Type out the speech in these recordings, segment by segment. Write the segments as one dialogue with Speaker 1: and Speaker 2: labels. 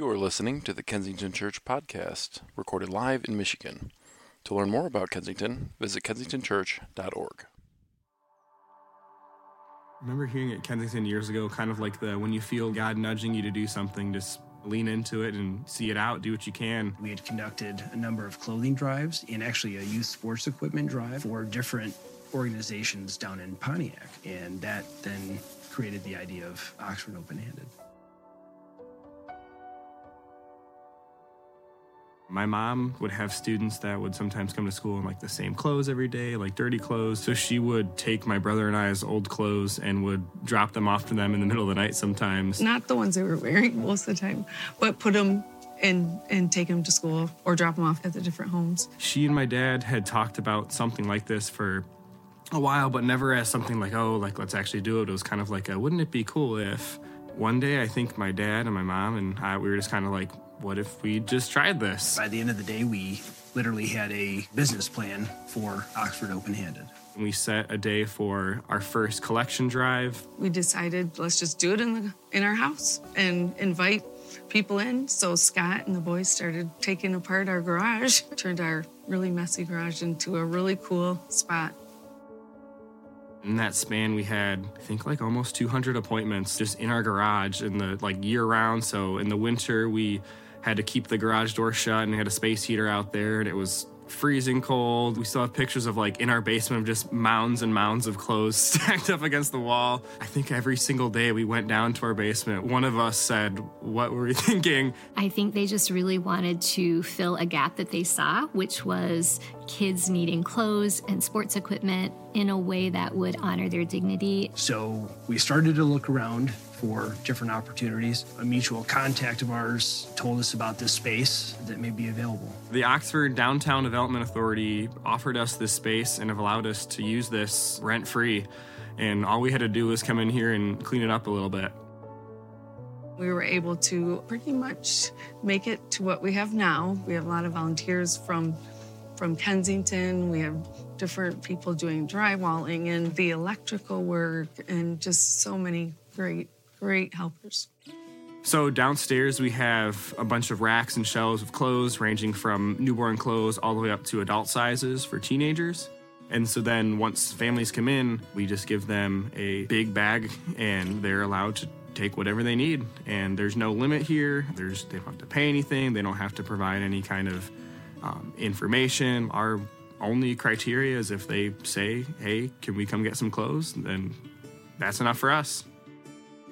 Speaker 1: You are listening to the Kensington Church podcast, recorded live in Michigan. To learn more about Kensington, visit kensingtonchurch.org.
Speaker 2: I remember hearing at Kensington years ago, kind of like the when you feel God nudging you to do something, just lean into it and see it out, do what you can.
Speaker 3: We had conducted a number of clothing drives and actually a youth sports equipment drive for different organizations down in Pontiac. And that then created the idea of Oxford Open Handed.
Speaker 2: My mom would have students that would sometimes come to school in like the same clothes every day, like dirty clothes. So she would take my brother and I's old clothes and would drop them off to them in the middle of the night sometimes.
Speaker 4: Not the ones they were wearing most of the time, but put them and and take them to school or drop them off at the different homes.
Speaker 2: She and my dad had talked about something like this for a while, but never as something like, oh, like let's actually do it. It was kind of like, a, wouldn't it be cool if one day I think my dad and my mom and I, we were just kind of like, what if we just tried this?
Speaker 3: By the end of the day, we literally had a business plan for Oxford Open Handed.
Speaker 2: We set a day for our first collection drive.
Speaker 4: We decided let's just do it in the in our house and invite people in. So Scott and the boys started taking apart our garage, turned our really messy garage into a really cool spot.
Speaker 2: In that span, we had, I think, like almost 200 appointments just in our garage in the like year round. So in the winter, we had to keep the garage door shut and had a space heater out there and it was freezing cold. We still have pictures of like in our basement of just mounds and mounds of clothes stacked up against the wall. I think every single day we went down to our basement, one of us said, What were we thinking?
Speaker 5: I think they just really wanted to fill a gap that they saw, which was kids needing clothes and sports equipment in a way that would honor their dignity.
Speaker 3: So we started to look around for different opportunities. A mutual contact of ours told us about this space that may be available.
Speaker 2: The Oxford Downtown Development Authority offered us this space and have allowed us to use this rent free. And all we had to do was come in here and clean it up a little bit.
Speaker 4: We were able to pretty much make it to what we have now. We have a lot of volunteers from from Kensington. We have different people doing drywalling and the electrical work and just so many great great helpers.
Speaker 2: So downstairs we have a bunch of racks and shelves of clothes ranging from newborn clothes all the way up to adult sizes for teenagers. And so then once families come in, we just give them a big bag and they're allowed to take whatever they need. And there's no limit here. There's they don't have to pay anything. They don't have to provide any kind of um, information. Our only criteria is if they say, "Hey, can we come get some clothes?" Then that's enough for us.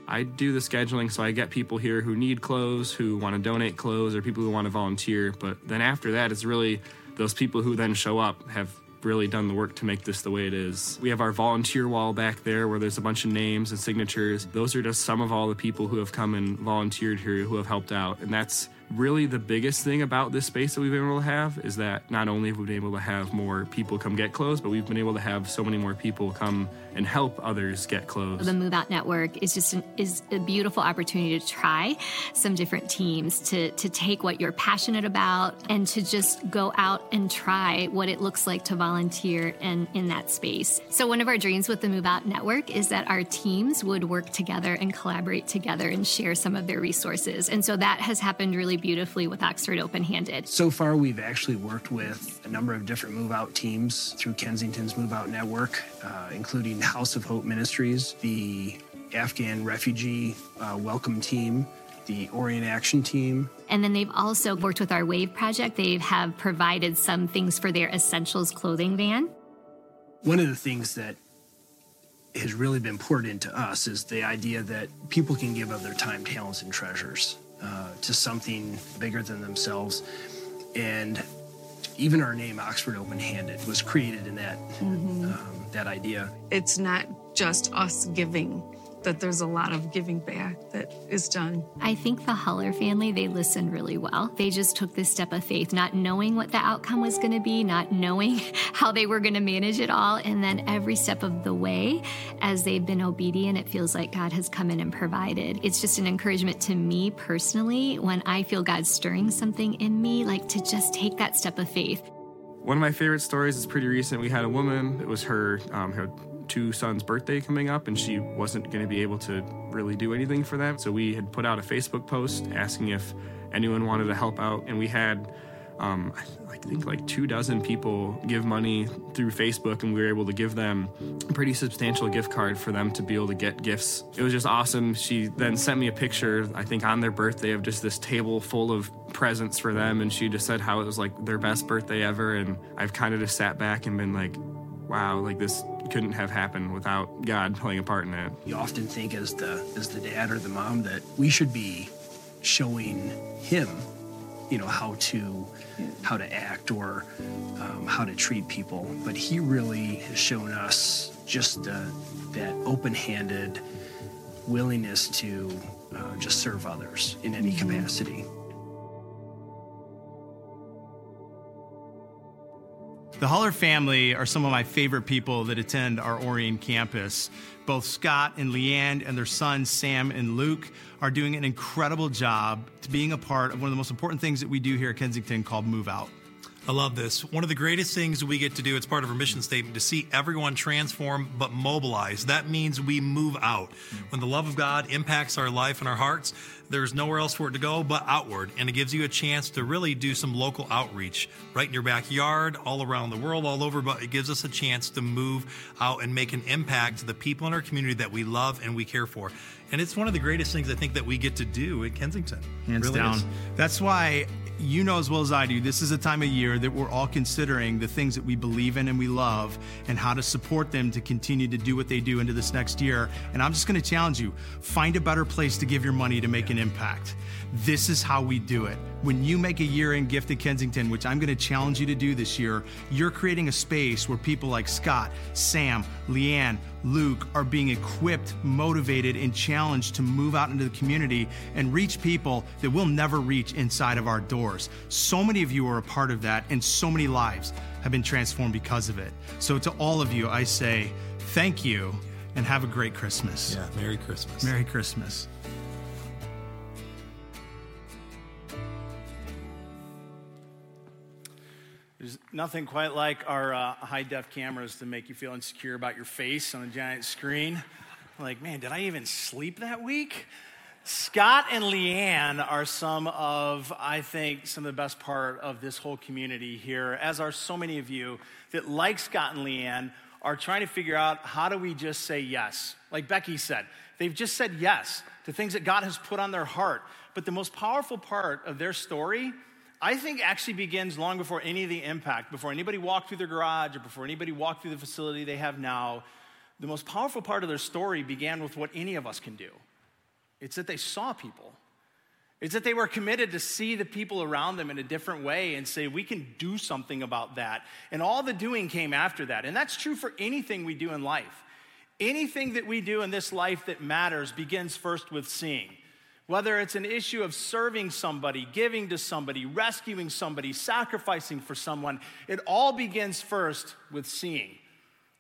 Speaker 2: I do the scheduling so I get people here who need clothes, who want to donate clothes, or people who want to volunteer. But then after that, it's really those people who then show up have really done the work to make this the way it is. We have our volunteer wall back there where there's a bunch of names and signatures. Those are just some of all the people who have come and volunteered here who have helped out. And that's really the biggest thing about this space that we've been able to have is that not only have we been able to have more people come get clothes, but we've been able to have so many more people come and help others get clothes.
Speaker 5: The Move Out Network is just an, is a beautiful opportunity to try some different teams to to take what you're passionate about and to just go out and try what it looks like to volunteer and in that space. So one of our dreams with the Move Out Network is that our teams would work together and collaborate together and share some of their resources. And so that has happened really beautifully with Oxford Open Handed.
Speaker 3: So far, we've actually worked with a number of different move out teams through Kensington's Move Out Network, uh, including House of Hope Ministries, the Afghan Refugee uh, Welcome Team, the Orion Action Team.
Speaker 5: And then they've also worked with our Wave Project. They have provided some things for their Essentials clothing van.
Speaker 3: One of the things that has really been poured into us is the idea that people can give of their time, talents, and treasures uh, to something bigger than themselves. And even our name, Oxford Open Handed, was created in that mm-hmm. um, that idea.
Speaker 4: It's not just us giving that there's a lot of giving back that is done.
Speaker 5: I think the Huller family, they listened really well. They just took this step of faith, not knowing what the outcome was going to be, not knowing how they were going to manage it all. And then every step of the way, as they've been obedient, it feels like God has come in and provided. It's just an encouragement to me personally when I feel God stirring something in me, like to just take that step of faith.
Speaker 2: One of my favorite stories is pretty recent. We had a woman, it was her, um, her two sons' birthday coming up, and she wasn't going to be able to really do anything for them. So we had put out a Facebook post asking if anyone wanted to help out, and we had um, I think like two dozen people give money through Facebook, and we were able to give them a pretty substantial gift card for them to be able to get gifts. It was just awesome. She then sent me a picture, I think on their birthday, of just this table full of presents for them, and she just said how it was like their best birthday ever. And I've kind of just sat back and been like, wow, like this couldn't have happened without God playing a part in it.
Speaker 3: You often think as the as the dad or the mom that we should be showing him, you know, how to how to act or um, how to treat people. But he really has shown us just uh, that open-handed willingness to uh, just serve others in any mm-hmm. capacity.
Speaker 6: The Holler family are some of my favorite people that attend our Orion campus. Both Scott and Leanne and their sons, Sam and Luke, are doing an incredible job to being a part of one of the most important things that we do here at Kensington called Move Out.
Speaker 7: I love this. One of the greatest things we get to do, it's part of our mission statement, to see everyone transform but mobilize. That means we move out. When the love of God impacts our life and our hearts, there's nowhere else for it to go but outward. And it gives you a chance to really do some local outreach right in your backyard, all around the world, all over. But it gives us a chance to move out and make an impact to the people in our community that we love and we care for. And it's one of the greatest things I think that we get to do at Kensington.
Speaker 6: Hands really down. Is. That's why you know as well as I do, this is a time of year that we're all considering the things that we believe in and we love and how to support them to continue to do what they do into this next year. And I'm just going to challenge you find a better place to give your money to make an impact. This is how we do it. When you make a year end gift at Kensington, which I'm going to challenge you to do this year, you're creating a space where people like Scott, Sam, Leanne, Luke are being equipped, motivated, and challenged to move out into the community and reach people that we'll never reach inside of our doors. So many of you are a part of that, and so many lives have been transformed because of it. So, to all of you, I say thank you and have a great Christmas.
Speaker 7: Yeah, Merry Christmas.
Speaker 6: Merry Christmas.
Speaker 8: There's nothing quite like our uh, high def cameras to make you feel insecure about your face on a giant screen. Like, man, did I even sleep that week? Scott and Leanne are some of, I think, some of the best part of this whole community here, as are so many of you that, like Scott and Leanne, are trying to figure out how do we just say yes. Like Becky said, they've just said yes to things that God has put on their heart. But the most powerful part of their story I think actually begins long before any of the impact, before anybody walked through their garage or before anybody walked through the facility they have now. The most powerful part of their story began with what any of us can do it's that they saw people. It's that they were committed to see the people around them in a different way and say, we can do something about that. And all the doing came after that. And that's true for anything we do in life. Anything that we do in this life that matters begins first with seeing. Whether it's an issue of serving somebody, giving to somebody, rescuing somebody, sacrificing for someone, it all begins first with seeing.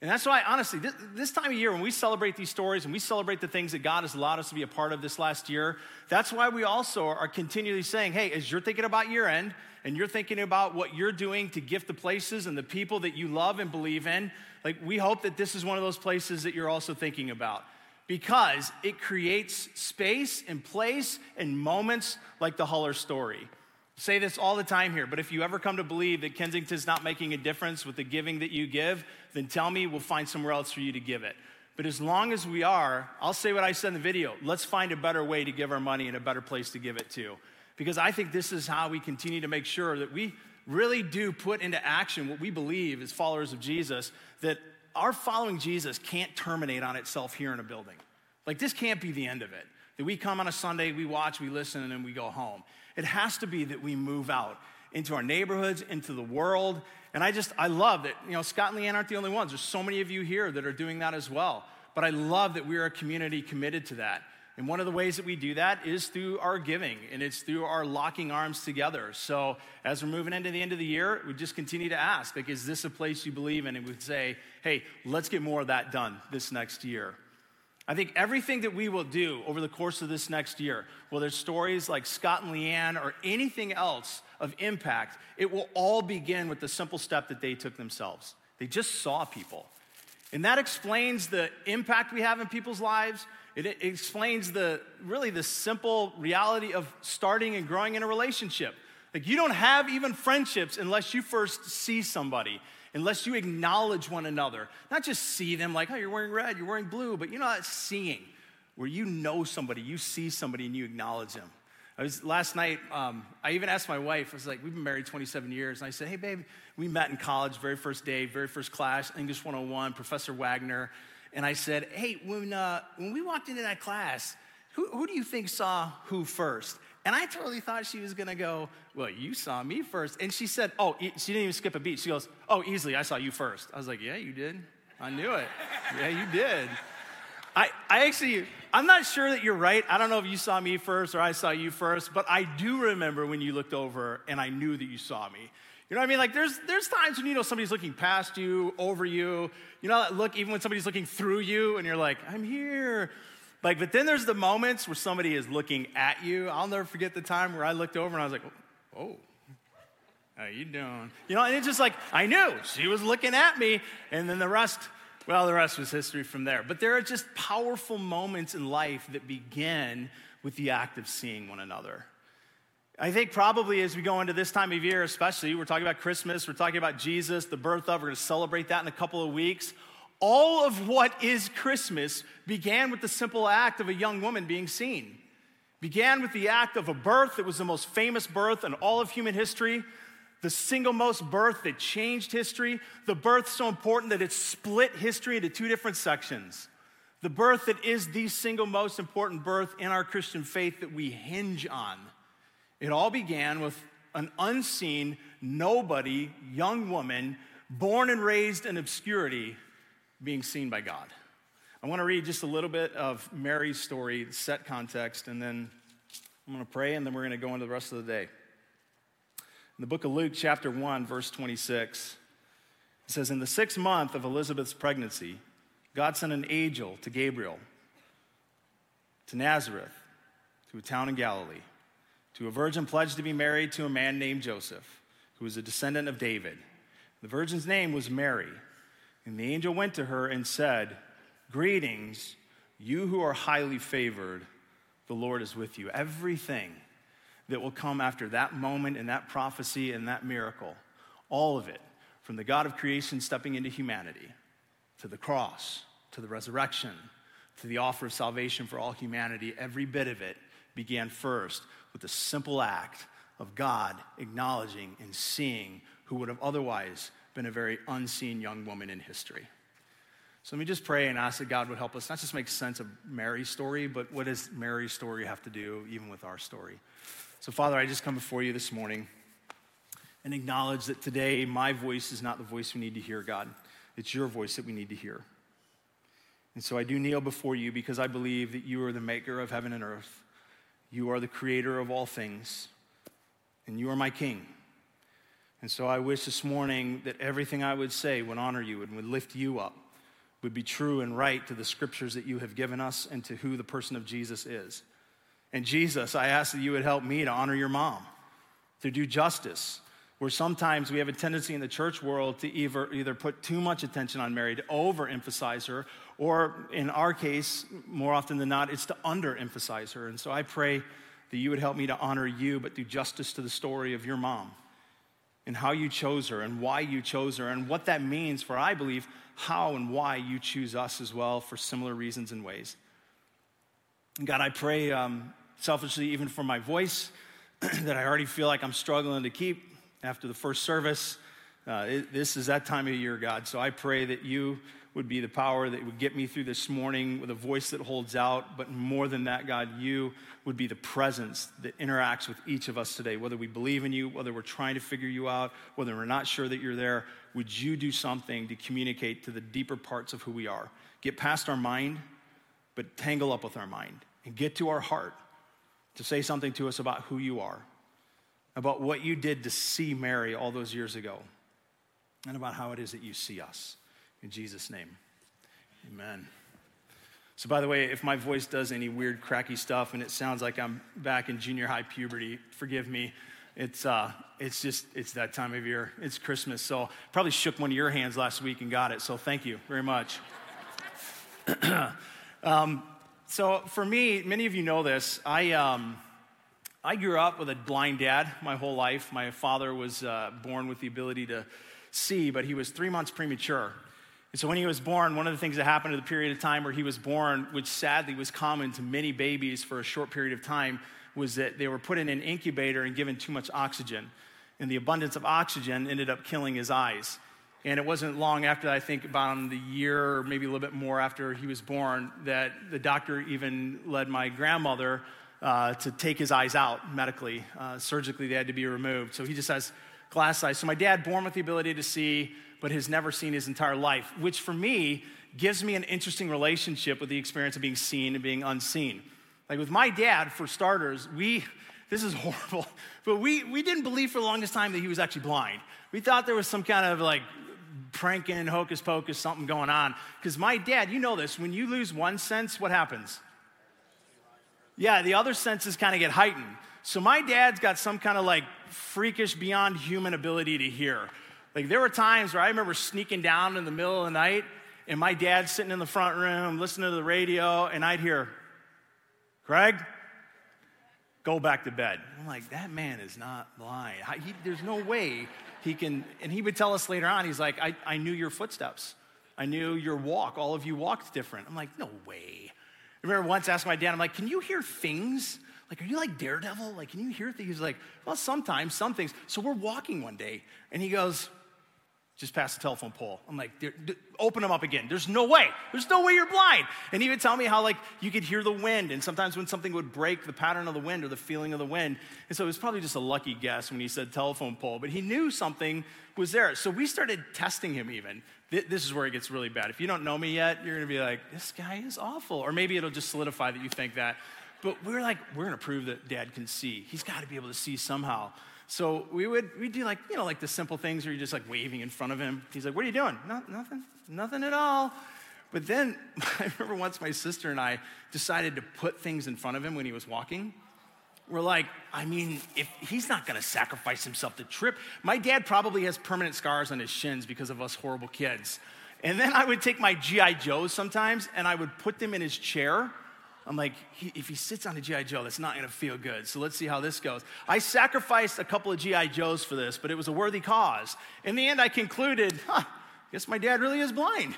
Speaker 8: And that's why, honestly, this, this, time of year, when we celebrate these stories and we celebrate the things that God has allowed us to be a part of this last year, that's why we also are continually saying, hey, as you're thinking about year end and you're thinking about what you're doing to gift the places and the people that you love and believe in, like we hope that this is one of those places that you're also thinking about because it creates space and place and moments like the Huller story. I say this all the time here, but if you ever come to believe that Kensington's not making a difference with the giving that you give, then tell me we'll find somewhere else for you to give it. But as long as we are, I'll say what I said in the video let's find a better way to give our money and a better place to give it to. Because I think this is how we continue to make sure that we really do put into action what we believe as followers of Jesus that our following Jesus can't terminate on itself here in a building. Like, this can't be the end of it. That we come on a Sunday, we watch, we listen, and then we go home. It has to be that we move out into our neighborhoods, into the world. And I just, I love that, you know, Scott and Leanne aren't the only ones. There's so many of you here that are doing that as well. But I love that we're a community committed to that. And one of the ways that we do that is through our giving, and it's through our locking arms together. So as we're moving into the end of the year, we just continue to ask, like, is this a place you believe in? And we say, hey, let's get more of that done this next year. I think everything that we will do over the course of this next year, whether it's stories like Scott and Leanne or anything else of impact, it will all begin with the simple step that they took themselves. They just saw people. And that explains the impact we have in people's lives. It, explains the really the simple reality of starting and growing in a relationship. Like you don't have even friendships unless you first see somebody, unless you acknowledge one another. Not just see them like, oh, you're wearing red, you're wearing blue, but you know that seeing, where you know somebody, you see somebody and you acknowledge them. I was last night. Um, I even asked my wife. I was like, "We've been married 27 years," and I said, "Hey, babe, we met in college, very first day, very first class, English 101, Professor Wagner." And I said, "Hey, when uh, when we walked into that class, who, who do you think saw who first? And I totally thought she was gonna go, Well, you saw me first. And she said, Oh, she didn't even skip a beat. She goes, Oh, easily, I saw you first. I was like, Yeah, you did. I knew it. Yeah, you did. I, I actually, I'm not sure that you're right. I don't know if you saw me first or I saw you first, but I do remember when you looked over and I knew that you saw me. You know what I mean? Like there's there's times when you know somebody's looking past you, over you. You know that look even when somebody's looking through you and you're like, I'm here. Like, but then there's the moments where somebody is looking at you. I'll never forget the time where I looked over and I was like, oh, how you doing? You know, and it's just like, I knew she was looking at me. And then the rest, well, the rest was history from there. But there are just powerful moments in life that begin with the act of seeing one another. I think probably as we go into this time of year, especially, we're talking about Christmas, we're talking about Jesus, the birth of, we're going to celebrate that in a couple of weeks. All of what is Christmas began with the simple act of a young woman being seen. Began with the act of a birth that was the most famous birth in all of human history, the single most birth that changed history, the birth so important that it split history into two different sections. The birth that is the single most important birth in our Christian faith that we hinge on. It all began with an unseen, nobody, young woman, born and raised in obscurity being seen by God. I want to read just a little bit of Mary's story, set context, and then I'm going to pray, and then we're going to go into the rest of the day. In the book of Luke, chapter 1, verse 26, it says, In the sixth month of Elizabeth's pregnancy, God sent an angel to Gabriel to Nazareth, to a town in Galilee, to a virgin pledged to be married to a man named Joseph, who was a descendant of David. The virgin's name was Mary. And the angel went to her and said, Greetings, you who are highly favored, the Lord is with you. Everything that will come after that moment and that prophecy and that miracle, all of it, from the God of creation stepping into humanity, to the cross, to the resurrection, to the offer of salvation for all humanity, every bit of it began first with the simple act of God acknowledging and seeing who would have otherwise been a very unseen young woman in history. So let me just pray and ask that God would help us not just make sense of Mary's story, but what does Mary's story have to do even with our story? So, Father, I just come before you this morning and acknowledge that today my voice is not the voice we need to hear, God. It's your voice that we need to hear. And so I do kneel before you because I believe that you are the maker of heaven and earth. You are the creator of all things, and you are my king. And so I wish this morning that everything I would say would honor you and would lift you up, would be true and right to the scriptures that you have given us and to who the person of Jesus is. And Jesus, I ask that you would help me to honor your mom, to do justice, where sometimes we have a tendency in the church world to either, either put too much attention on Mary, to overemphasize her, or in our case, more often than not, it's to underemphasize her. And so I pray that you would help me to honor you, but do justice to the story of your mom and how you chose her and why you chose her and what that means for, I believe, how and why you choose us as well for similar reasons and ways. God, I pray um, selfishly, even for my voice, that I already feel like I'm struggling to keep after the first service. Uh, it, this is that time of year, God. So I pray that you would be the power that would get me through this morning with a voice that holds out. But more than that, God, you would be the presence that interacts with each of us today. Whether we believe in you, whether we're trying to figure you out, whether we're not sure that you're there, would you do something to communicate to the deeper parts of who we are? Get past our mind, but tangle up with our mind and get to our heart to say something to us about who you are, about what you did to see Mary all those years ago, and about how it is that you see us. In Jesus' name, amen. So, by the way, if my voice does any weird, cracky stuff and it sounds like I'm back in junior high puberty, forgive me. It's, uh, it's just, it's that time of year. It's Christmas. So probably shook one of your hands last week and got it. So thank you very much. um, so for me, many of you know this. I, um, I grew up with a blind dad my whole life. My father was uh, born with the ability to see, but he was three months premature. And so when he was born, one of the things that happened at the period of time where he was born, which sadly was common to many babies for a short period of time, was that they were put in an incubator and given too much oxygen. And the abundance of oxygen ended up killing his eyes. And it wasn't long after, I think about the year or maybe a little bit more after he was born, that the doctor even led my grandmother uh, to take his eyes out medically. Uh, surgically, they had to be removed. So he just has glass eyes. So my dad, born with the ability to see, but has never seen his entire life, which for me gives me an interesting relationship with the experience of being seen and being unseen. Like with my dad, for starters, we, this is horrible, but we, we didn't believe for the longest time that he was actually blind. We thought there was some kind of like pranking, and hocus pocus, something going on. Because my dad, you know this, when you lose one sense, what happens? Yeah, the other senses kind of get heightened. So my dad's got some kind of like freakish, beyond human ability to hear. Like there were times where I remember sneaking down in the middle of the night and my dad's sitting in the front room listening to the radio and I'd hear, Craig, go back to bed. I'm like, that man is not blind. He, there's no way he can. And he would tell us later on, he's like, I, I knew your footsteps. I knew your walk. All of you walked different. I'm like, no way. I remember once asking my dad, I'm like, can you hear things? Like, are you like Daredevil? Like, can you hear things? He's like, well, sometimes, some things. So we're walking one day, and he goes, just past the telephone pole. I'm like, open them up again. There's no way. There's no way you're blind. And he would tell me how like you could hear the wind, and sometimes when something would break, the pattern of the wind or the feeling of the wind. And so it was probably just a lucky guess when he said telephone pole, but he knew something was there. So we started testing him even. This is where it gets really bad. If you don't know me yet, you're gonna be like, this guy is awful. Or maybe it'll just solidify that you think that. But we're like, we're gonna prove that dad can see. He's gotta be able to see somehow. So we would we do like, you know, like the simple things where you're just like waving in front of him. He's like, What are you doing? No, nothing, nothing at all. But then I remember once my sister and I decided to put things in front of him when he was walking. We're like, I mean, if he's not gonna sacrifice himself to trip, my dad probably has permanent scars on his shins because of us horrible kids. And then I would take my G.I. Joes sometimes and I would put them in his chair I'm like, he, if he sits on a G.I. Joe, that's not gonna feel good. So let's see how this goes. I sacrificed a couple of G.I. Joes for this, but it was a worthy cause. In the end, I concluded, huh, guess my dad really is blind.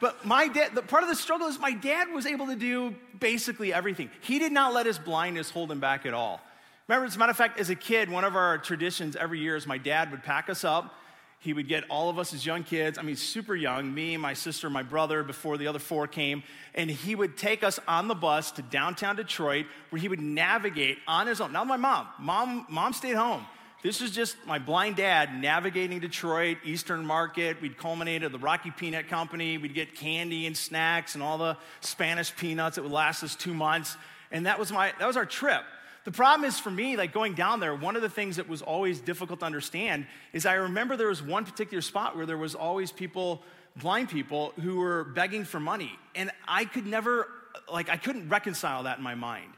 Speaker 8: But my dad, the part of the struggle is my dad was able to do basically everything. He did not let his blindness hold him back at all. Remember, as a matter of fact, as a kid, one of our traditions every year is my dad would pack us up he would get all of us as young kids, I mean, super young, me, my sister, my brother, before the other four came, and he would take us on the bus to downtown Detroit where he would navigate on his own. Not my mom. Mom, mom stayed home. This is just my blind dad navigating Detroit, Eastern Market. We'd culminate at the Rocky Peanut Company. We'd get candy and snacks and all the Spanish peanuts that would last us two months. And that was, my, that was our trip. The problem is for me, like going down there, one of the things that was always difficult to understand is I remember there was one particular spot where there was always people, blind people, who were begging for money. And I could never, like, I couldn't reconcile that in my mind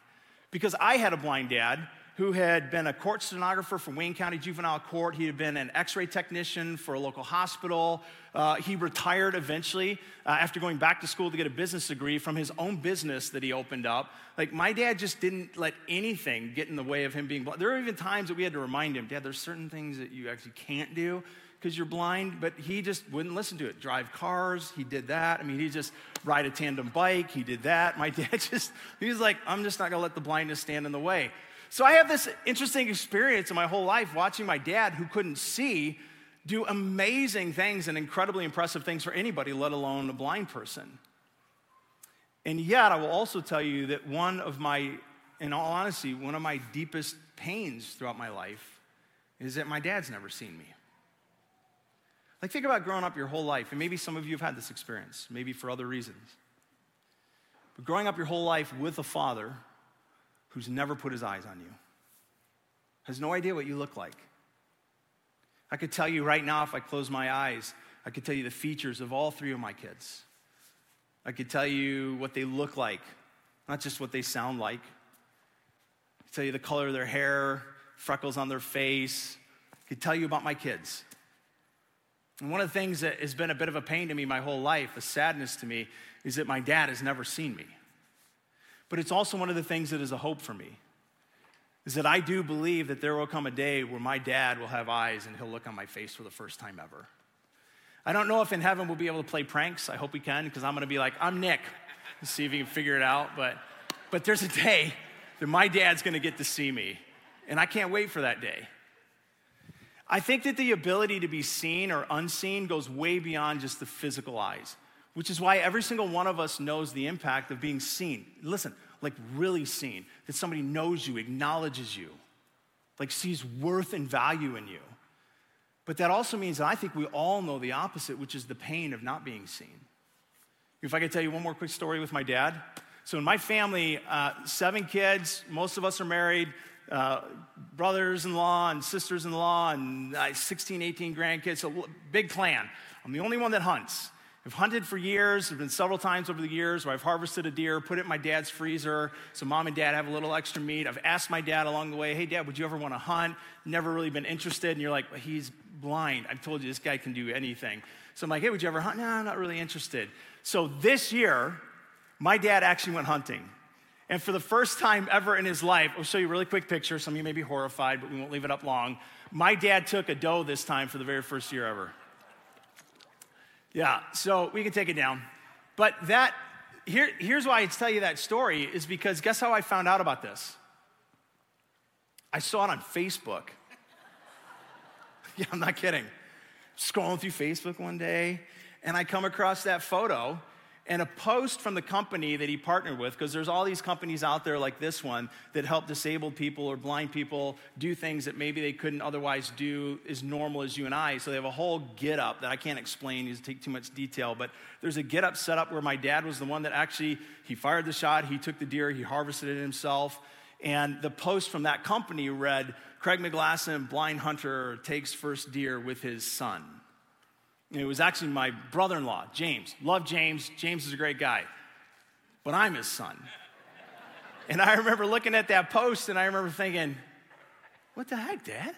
Speaker 8: because I had a blind dad who had been a court stenographer for Wayne County Juvenile Court. He had been an x ray technician for a local hospital. Uh, he retired eventually uh, after going back to school to get a business degree from his own business that he opened up. Like, my dad just didn't let anything get in the way of him being blind. There were even times that we had to remind him, Dad, there's certain things that you actually can't do because you're blind, but he just wouldn't listen to it. Drive cars, he did that. I mean, he just ride a tandem bike, he did that. My dad just, he was like, I'm just not gonna let the blindness stand in the way. So I have this interesting experience in my whole life watching my dad, who couldn't see, do amazing things and incredibly impressive things for anybody, let alone a blind person. And yet, I will also tell you that one of my, in all honesty, one of my deepest pains throughout my life is that my dad's never seen me. Like, think about growing up your whole life, and maybe some of you have had this experience, maybe for other reasons. But growing up your whole life with a father who's never put his eyes on you, has no idea what you look like. I could tell you right now, if I close my eyes, I could tell you the features of all three of my kids. I could tell you what they look like, not just what they sound like. I could tell you the color of their hair, freckles on their face. He'd tell you about my kids. And one of the things that has been a bit of a pain to me my whole life, a sadness to me, is that my dad has never seen me. But it's also one of the things that is a hope for me, is that I do believe that there will come a day where my dad will have eyes and he'll look on my face for the first time ever. I don't know if in heaven we'll be able to play pranks. I hope we can, because I'm gonna be like, I'm Nick. See if you can figure it out. But, but there's a day that my dad's gonna get to see me, and I can't wait for that day. I think that the ability to be seen or unseen goes way beyond just the physical eyes, which is why every single one of us knows the impact of being seen. Listen, like really seen, that somebody knows you, acknowledges you, like sees worth and value in you. But that also means that I think we all know the opposite, which is the pain of not being seen. If I could tell you one more quick story with my dad. So, in my family, uh, seven kids, most of us are married, uh, brothers in law and sisters in law, and uh, 16, 18 grandkids. So, big clan. I'm the only one that hunts. I've hunted for years. There have been several times over the years where I've harvested a deer, put it in my dad's freezer so mom and dad have a little extra meat. I've asked my dad along the way, hey, dad, would you ever want to hunt? Never really been interested. And you're like, well, he's blind. I've told you this guy can do anything. So I'm like, hey, would you ever hunt? No, I'm not really interested. So this year, my dad actually went hunting. And for the first time ever in his life, I'll show you a really quick picture. Some of you may be horrified, but we won't leave it up long. My dad took a doe this time for the very first year ever. Yeah, so we can take it down. But that, here, here's why I tell you that story is because guess how I found out about this? I saw it on Facebook. yeah, I'm not kidding. Scrolling through Facebook one day, and I come across that photo and a post from the company that he partnered with, because there's all these companies out there like this one that help disabled people or blind people do things that maybe they couldn't otherwise do as normal as you and I. So they have a whole get up that I can't explain, you take too much detail, but there's a get up set up where my dad was the one that actually he fired the shot, he took the deer, he harvested it himself. And the post from that company read, Craig McGlassion, blind hunter, takes first deer with his son. It was actually my brother in law, James. Love James. James is a great guy. But I'm his son. And I remember looking at that post and I remember thinking, what the heck, Dad?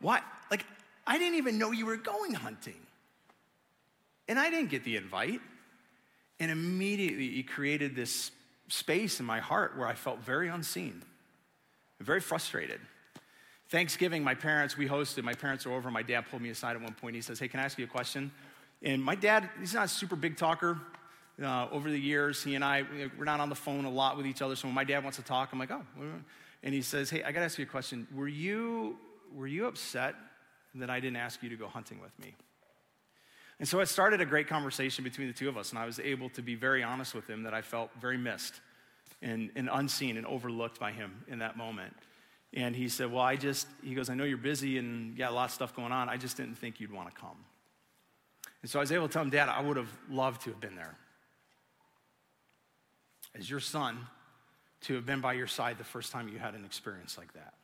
Speaker 8: Why? Like, I didn't even know you were going hunting. And I didn't get the invite. And immediately he created this space in my heart where I felt very unseen, very frustrated. Thanksgiving, my parents, we hosted, my parents were over. My dad pulled me aside at one point. He says, Hey, can I ask you a question? And my dad, he's not a super big talker. Uh, over the years, he and I, we're not on the phone a lot with each other. So when my dad wants to talk, I'm like, Oh. And he says, Hey, I got to ask you a question. Were you, were you upset that I didn't ask you to go hunting with me? And so it started a great conversation between the two of us. And I was able to be very honest with him that I felt very missed and, and unseen and overlooked by him in that moment. And he said, Well, I just, he goes, I know you're busy and got a lot of stuff going on. I just didn't think you'd want to come. And so I was able to tell him, Dad, I would have loved to have been there. As your son, to have been by your side the first time you had an experience like that.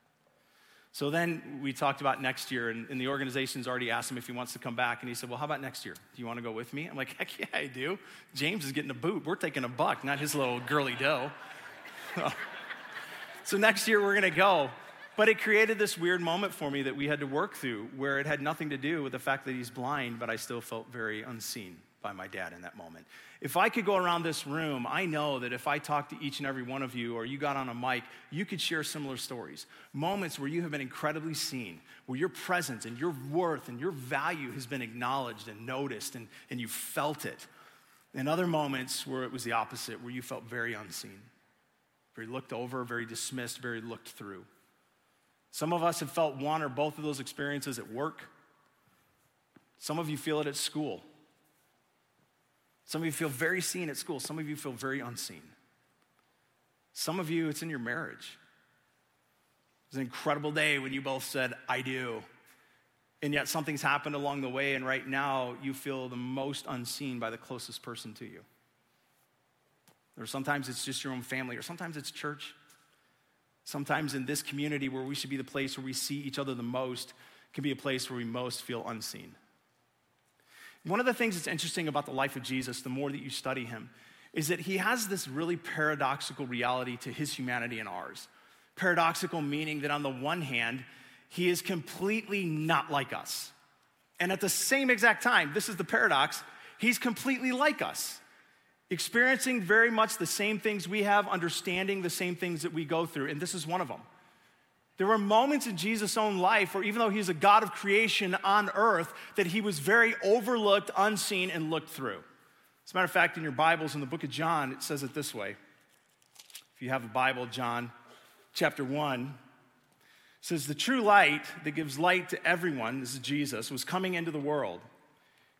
Speaker 8: So then we talked about next year, and, and, the organization's already asked him if he wants to come back. And he said, Well, how about next year? Do you want to go with me? I'm like, Heck yeah, I do. James is getting a boot. We're taking a buck, not his little girly doe. So next year we're going to go. But it created this weird moment for me that we had to work through where it had nothing to do with the fact that he's blind, but I still felt very unseen by my dad in that moment. If I could go around this room, I know that if I talked to each and every one of you or you got on a mic, you could share similar stories. Moments where you have been incredibly seen, where your presence and your worth and your value has been acknowledged and noticed and, and you felt it. And other moments where it was the opposite, where you felt very unseen very looked over, very dismissed, very looked through. Some of us have felt one or both of those experiences at work. Some of you feel it at school. Some of you feel very seen at school. Some of you feel very unseen. Some of you, it's in your marriage. It was an incredible day when you both said, I do. And yet something's happened along the way, and right now you feel the most unseen by the closest person to you. Or sometimes it's just your own family, or sometimes it's church. Sometimes in this community where we should be the place where we see each other the most can be a place where we most feel unseen. One of the things that's interesting about the life of Jesus, the more that you study him, is that he has this really paradoxical reality to his humanity and ours. Paradoxical meaning that on the one hand, he is completely not like us. And at the same exact time, this is the paradox, he's completely like us, experiencing very much the same things we have, understanding the same things that we go through. And this is one of them. There were moments in Jesus' own life where, even though he's a God of creation on earth, that he was very overlooked, unseen, and looked through. As a matter of fact, in your Bibles, in the book of John, it says it this way. If you have a Bible, John chapter 1 says, The true light that gives light to everyone, this is Jesus, was coming into the world.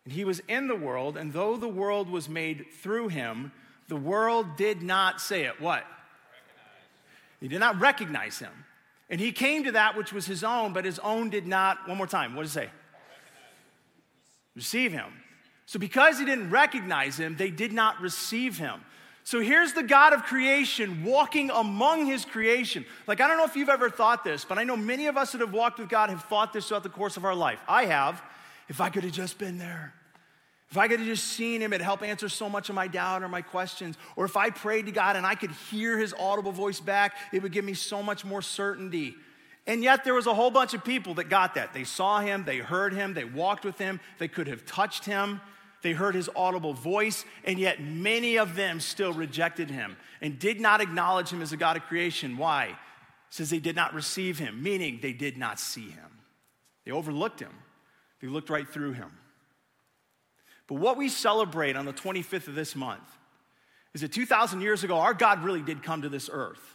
Speaker 8: And he was in the world, and though the world was made through him, the world did not say it. What? He did not recognize him. And he came to that which was his own, but his own did not, one more time, what does it say? Receive him. So because he didn't recognize him, they did not receive him. So here's the God of creation walking among his creation. Like, I don't know if you've ever thought this, but I know many of us that have walked with God have thought this throughout the course of our life. I have. If I could have just been there. If I could have just seen him, it'd help answer so much of my doubt or my questions. Or if I prayed to God and I could hear his audible voice back, it would give me so much more certainty. And yet there was a whole bunch of people that got that. They saw him, they heard him, they walked with him, they could have touched him, they heard his audible voice, and yet many of them still rejected him and did not acknowledge him as a God of creation. Why? It says they did not receive him, meaning they did not see him. They overlooked him. They looked right through him. But what we celebrate on the 25th of this month is that 2,000 years ago, our God really did come to this earth.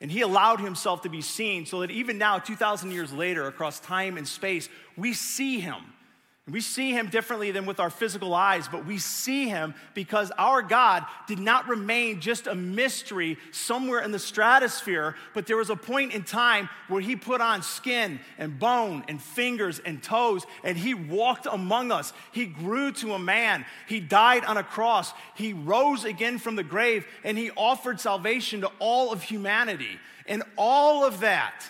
Speaker 8: And he allowed himself to be seen so that even now, 2,000 years later, across time and space, we see him we see him differently than with our physical eyes, but we see him because our God did not remain just a mystery somewhere in the stratosphere, but there was a point in time where he put on skin and bone and fingers and toes, and he walked among us. He grew to a man. He died on a cross. He rose again from the grave, and he offered salvation to all of humanity. And all of that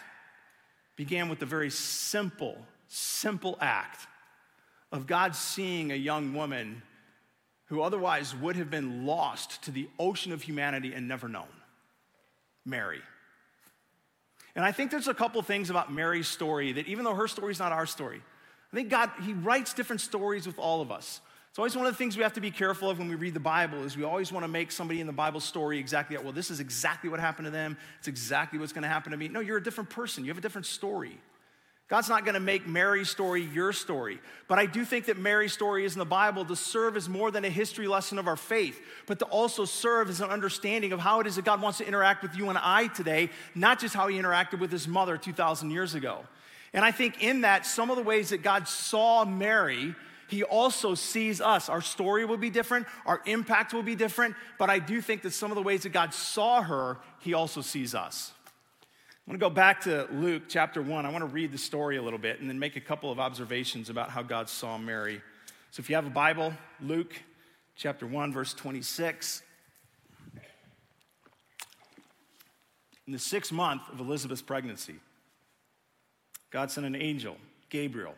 Speaker 8: began with a very simple, simple act of God seeing a young woman who otherwise would have been lost to the ocean of humanity and never known Mary. And I think there's a couple things about Mary's story that, even though her story is not our story, I think God, He writes different stories with all of us. It's always one of the things we have to be careful of when we read the Bible is we always want to make somebody in the Bible story exactly well, this is exactly what happened to them. It's exactly what's going to happen to me. No, you're a different person. You have a different story. God's not going to make Mary's story your story. But I do think that Mary's story is in the Bible to serve as more than a history lesson of our faith, but to also serve as an understanding of how it is that God wants to interact with you and I today, not just how he interacted with his mother 2,000 years ago. And I think in that, some of the ways that God saw Mary, he also sees us. Our story will be different, our impact will be different, but I do think that some of the ways that God saw her, he also sees us. I want to go back to Luke chapter 1. I want to read the story a little bit and then make a couple of observations about how God saw Mary. So if you have a Bible, Luke chapter 1, verse 26. In the sixth month of Elizabeth's pregnancy, God sent an angel, Gabriel,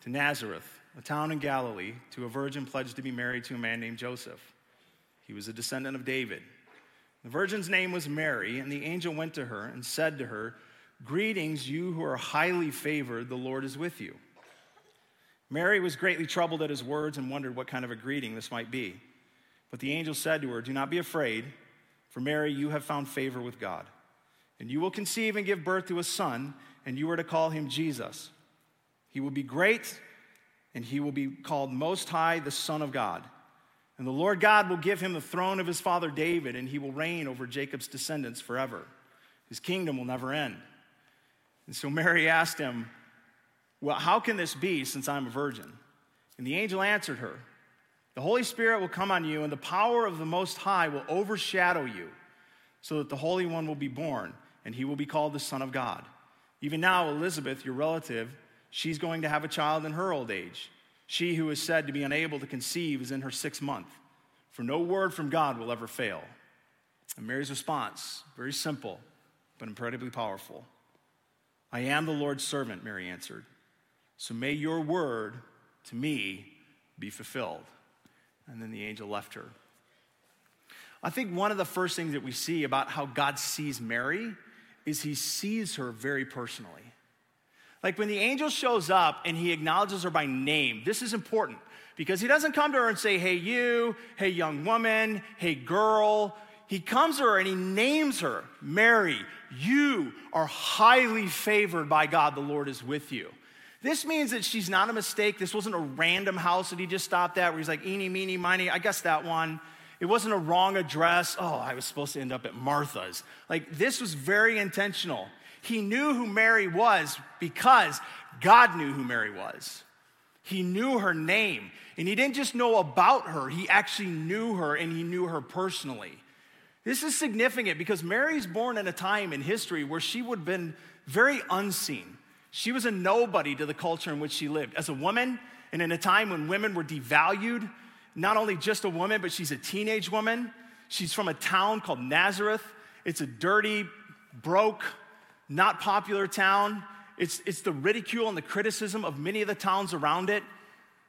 Speaker 8: to Nazareth, a town in Galilee, to a virgin pledged to be married to a man named Joseph. He was a descendant of David. The virgin's name was Mary, and the angel went to her and said to her, Greetings, you who are highly favored, the Lord is with you. Mary was greatly troubled at his words and wondered what kind of a greeting this might be. But the angel said to her, Do not be afraid, for Mary, you have found favor with God. And you will conceive and give birth to a son, and you are to call him Jesus. He will be great, and he will be called Most High, the Son of God. And the Lord God will give him the throne of his father David, and he will reign over Jacob's descendants forever. His kingdom will never end. And so Mary asked him, Well, how can this be since I'm a virgin? And the angel answered her, The Holy Spirit will come on you, and the power of the Most High will overshadow you, so that the Holy One will be born, and he will be called the Son of God. Even now, Elizabeth, your relative, she's going to have a child in her old age. She who is said to be unable to conceive is in her sixth month, for no word from God will ever fail. And Mary's response, very simple, but incredibly powerful. I am the Lord's servant, Mary answered. So may your word to me be fulfilled. And then the angel left her. I think one of the first things that we see about how God sees Mary is he sees her very personally. Like when the angel shows up and he acknowledges her by name, this is important because he doesn't come to her and say, Hey, you, hey, young woman, hey, girl. He comes to her and he names her Mary, you are highly favored by God. The Lord is with you. This means that she's not a mistake. This wasn't a random house that he just stopped at where he's like, eeny, meeny, miny, I guess that one. It wasn't a wrong address. Oh, I was supposed to end up at Martha's. Like, this was very intentional. He knew who Mary was because God knew who Mary was. He knew her name. And he didn't just know about her, he actually knew her and he knew her personally. This is significant because Mary's born in a time in history where she would have been very unseen. She was a nobody to the culture in which she lived. As a woman, and in a time when women were devalued, not only just a woman, but she's a teenage woman. She's from a town called Nazareth. It's a dirty, broke, not popular town. It's, it's the ridicule and the criticism of many of the towns around it.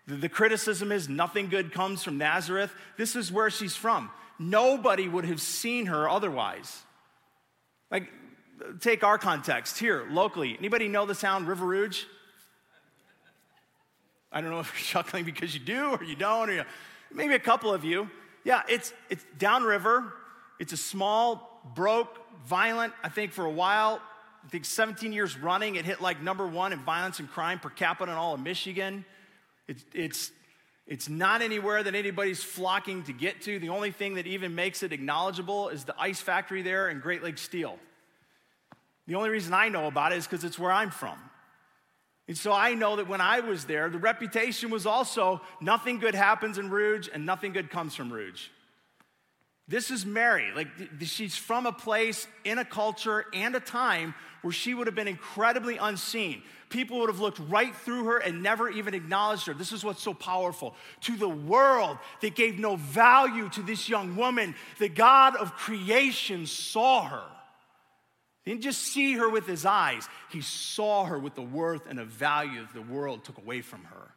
Speaker 8: The, the criticism is nothing good comes from Nazareth. This is where she's from. Nobody would have seen her otherwise. Like, take our context here locally. Anybody know the town River Rouge? I don't know if you're chuckling because you do or you don't, or you, maybe a couple of you. Yeah, it's, it's downriver. It's a small, broke, violent, I think for a while, I think 17 years running, it hit like number one in violence and crime per capita in all of Michigan. It's, it's, it's not anywhere that anybody's flocking to get to. The only thing that even makes it acknowledgeable is the ice factory there and Great Lakes Steel. The only reason I know about it is because it's where I'm from. And so I know that when I was there, the reputation was also nothing good happens in Rouge and nothing good comes from Rouge. This is Mary. Like, she's from a place in a culture and a time where she would have been incredibly unseen. People would have looked right through her and never even acknowledged her. This is what's so powerful. To the world that gave no value to this young woman, the God of creation saw her. He didn't just see her with his eyes, he saw her with the worth and the value that the world took away from her.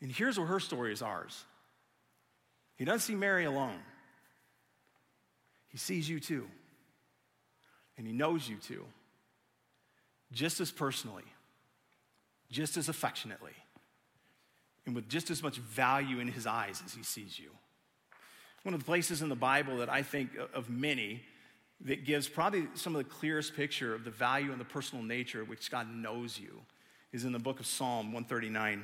Speaker 8: And here's where her story is ours. He doesn't see Mary alone. He sees you too. And He knows you too. Just as personally, just as affectionately, and with just as much value in His eyes as He sees you. One of the places in the Bible that I think of many that gives probably some of the clearest picture of the value and the personal nature which God knows you is in the book of Psalm 139.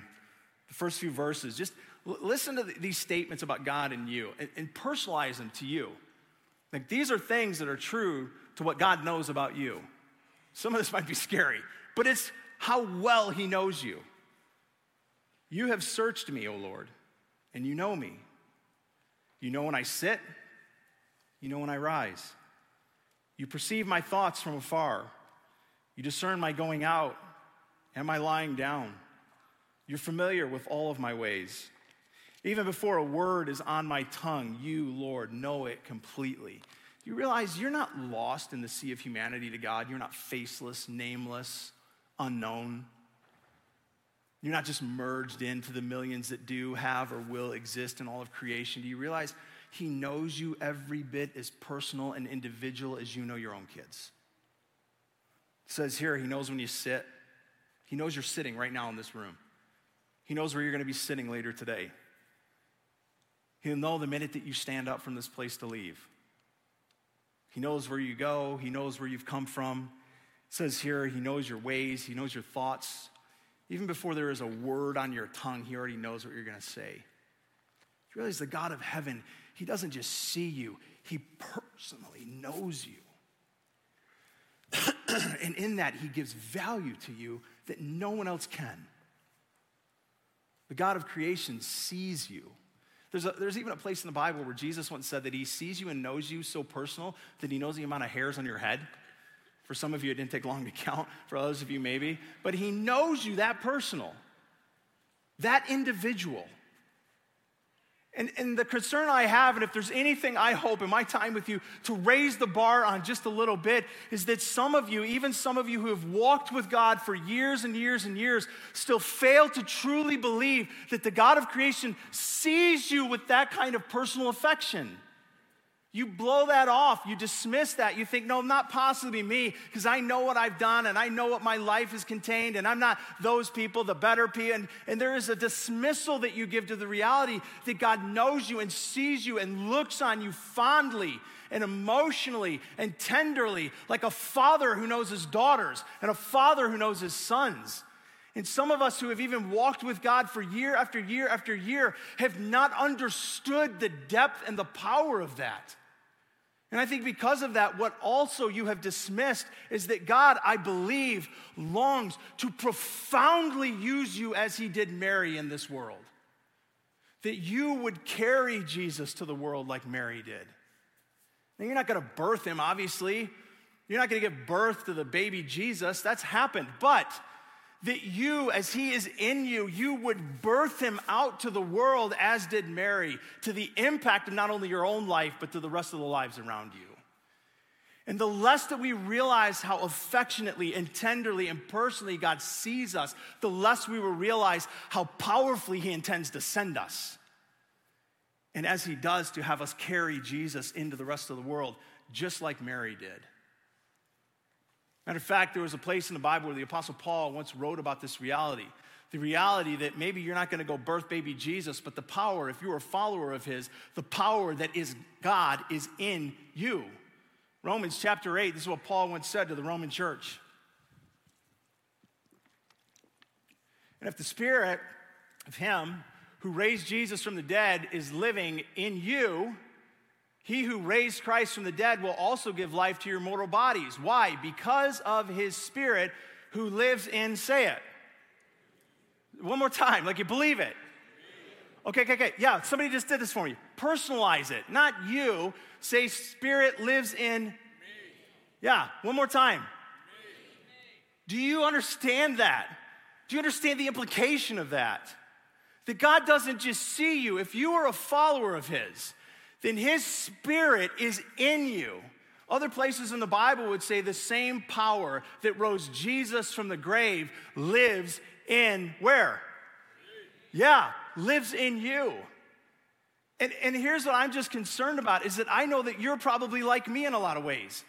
Speaker 8: The first few verses, just listen to these statements about God and you and personalize them to you. Like these are things that are true to what God knows about you. Some of this might be scary, but it's how well He knows you. You have searched me, O Lord, and you know me. You know when I sit, you know when I rise. You perceive my thoughts from afar. You discern my going out and my lying down. You're familiar with all of my ways. Even before a word is on my tongue, you, Lord, know it completely. You realize you're not lost in the sea of humanity to God. You're not faceless, nameless, unknown. You're not just merged into the millions that do, have, or will exist in all of creation. Do you realize He knows you every bit as personal and individual as you know your own kids? It says here, He knows when you sit. He knows you're sitting right now in this room. He knows where you're going to be sitting later today. He'll know the minute that you stand up from this place to leave. He knows where you go, He knows where you've come from. It says here, He knows your ways, He knows your thoughts. Even before there is a word on your tongue, He already knows what you're going to say. You realize the God of heaven, He doesn't just see you, He personally knows you. and in that, He gives value to you that no one else can. The God of creation sees you. There's, a, there's even a place in the Bible where Jesus once said that he sees you and knows you so personal that he knows the amount of hairs on your head. For some of you, it didn't take long to count. For others of you, maybe. But he knows you that personal, that individual. And, and the concern I have, and if there's anything I hope in my time with you to raise the bar on just a little bit, is that some of you, even some of you who have walked with God for years and years and years, still fail to truly believe that the God of creation sees you with that kind of personal affection. You blow that off. You dismiss that. You think, no, not possibly me, because I know what I've done and I know what my life is contained, and I'm not those people, the better people. And, and there is a dismissal that you give to the reality that God knows you and sees you and looks on you fondly and emotionally and tenderly, like a father who knows his daughters and a father who knows his sons. And some of us who have even walked with God for year after year after year have not understood the depth and the power of that. And I think because of that, what also you have dismissed is that God, I believe, longs to profoundly use you as he did Mary in this world. That you would carry Jesus to the world like Mary did. Now, you're not going to birth him, obviously. You're not going to give birth to the baby Jesus. That's happened. But that you, as he is in you, you would birth him out to the world as did Mary, to the impact of not only your own life, but to the rest of the lives around you. And the less that we realize how affectionately and tenderly and personally God sees us, the less we will realize how powerfully He intends to send us. And as He does, to have us carry Jesus into the rest of the world, just like Mary did. Matter of fact, there was a place in the Bible where the Apostle Paul once wrote about this reality. The reality that maybe you're not going to go birth baby Jesus, but the power, if you're a follower of his, the power that is God is in you. Romans chapter 8, this is what Paul once said to the Roman church. And if the spirit of him who raised Jesus from the dead is living in you, he who raised Christ from the dead will also give life to your mortal bodies. Why? Because of his spirit who lives in, say it. One more time, like you believe it. Okay, okay, okay. Yeah, somebody just did this for me. Personalize it, not you. Say, Spirit lives in me. Yeah, one more time. Me. Do you understand that? Do you understand the implication of that? That God doesn't just see you. If you are a follower of His, then His Spirit is in you. Other places in the Bible would say the same power that rose Jesus from the grave lives in where? Yeah, lives in you. And, and here's what I'm just concerned about is that I know that you're probably like me in a lot of ways.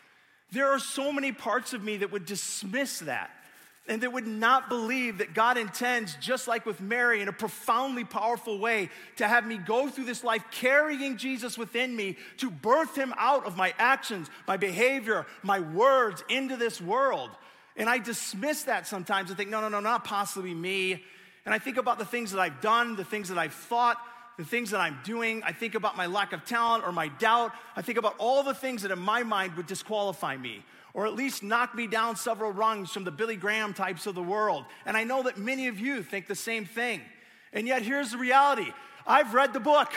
Speaker 8: There are so many parts of me that would dismiss that and that would not believe that God intends, just like with Mary, in a profoundly powerful way, to have me go through this life carrying Jesus within me to birth him out of my actions, my behavior, my words into this world. And I dismiss that sometimes and think, no, no, no, not possibly me. And I think about the things that I've done, the things that I've thought, the things that I'm doing. I think about my lack of talent or my doubt. I think about all the things that in my mind would disqualify me or at least knock me down several rungs from the Billy Graham types of the world. And I know that many of you think the same thing. And yet, here's the reality I've read the book.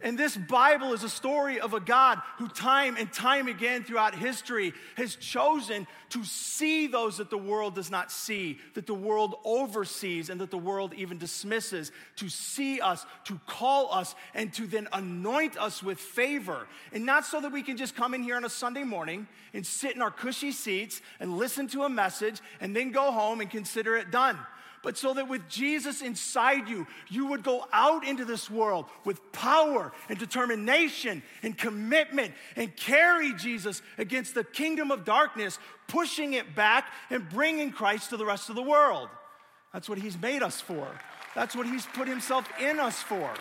Speaker 8: And this Bible is a story of a God who, time and time again throughout history, has chosen to see those that the world does not see, that the world oversees, and that the world even dismisses, to see us, to call us, and to then anoint us with favor. And not so that we can just come in here on a Sunday morning and sit in our cushy seats and listen to a message and then go home and consider it done but so that with Jesus inside you, you would go out into this world with power and determination and commitment and carry Jesus against the kingdom of darkness, pushing it back and bringing Christ to the rest of the world. That's what He's made us for. That's what He's put Himself in us for.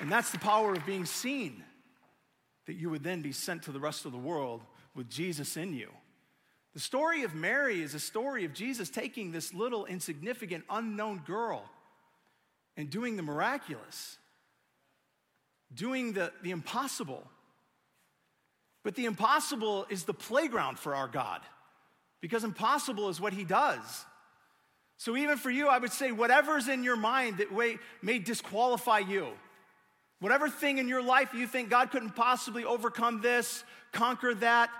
Speaker 8: And that's the power of being seen, that you would then be sent to the rest of the world with Jesus in you. The story of Mary is a story of Jesus taking this little insignificant unknown girl and doing the miraculous, doing the, the impossible. But the impossible is the playground for our God because impossible is what he does. So, even for you, I would say whatever's in your mind that may, may disqualify you, whatever thing in your life you think God couldn't possibly overcome this, conquer that,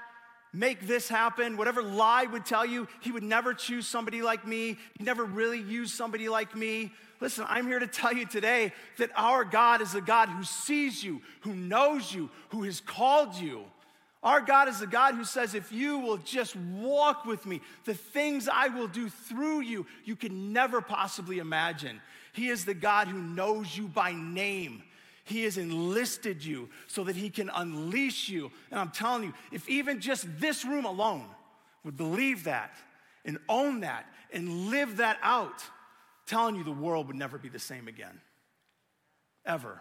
Speaker 8: make this happen. Whatever lie would tell you, he would never choose somebody like me. He never really use somebody like me. Listen, I'm here to tell you today that our God is a God who sees you, who knows you, who has called you. Our God is a God who says, if you will just walk with me, the things I will do through you, you can never possibly imagine. He is the God who knows you by name. He has enlisted you so that He can unleash you. And I'm telling you, if even just this room alone would believe that and own that and live that out, telling you the world would never be the same again. Ever.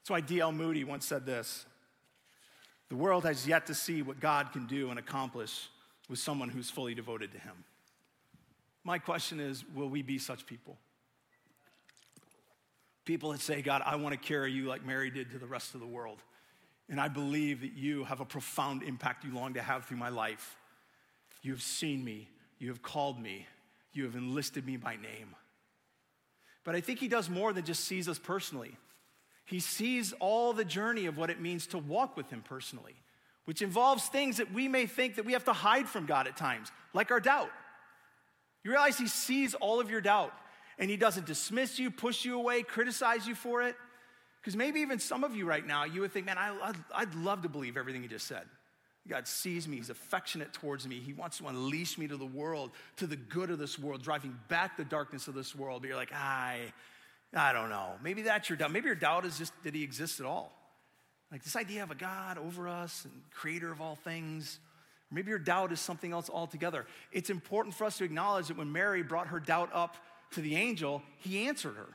Speaker 8: That's why D.L. Moody once said this The world has yet to see what God can do and accomplish with someone who's fully devoted to Him. My question is will we be such people? People that say, God, I want to carry you like Mary did to the rest of the world. And I believe that you have a profound impact you long to have through my life. You have seen me, you have called me, you have enlisted me by name. But I think he does more than just sees us personally. He sees all the journey of what it means to walk with him personally, which involves things that we may think that we have to hide from God at times, like our doubt. You realize he sees all of your doubt and he doesn't dismiss you, push you away, criticize you for it. Because maybe even some of you right now, you would think, man, I, I'd, I'd love to believe everything he just said. God sees me, He's affectionate towards me. He wants to unleash me to the world, to the good of this world, driving back the darkness of this world. But you're like, I, I don't know. Maybe that's your doubt. Maybe your doubt is just that He exists at all. Like this idea of a God over us and creator of all things. Maybe your doubt is something else altogether. It's important for us to acknowledge that when Mary brought her doubt up to the angel, he answered her.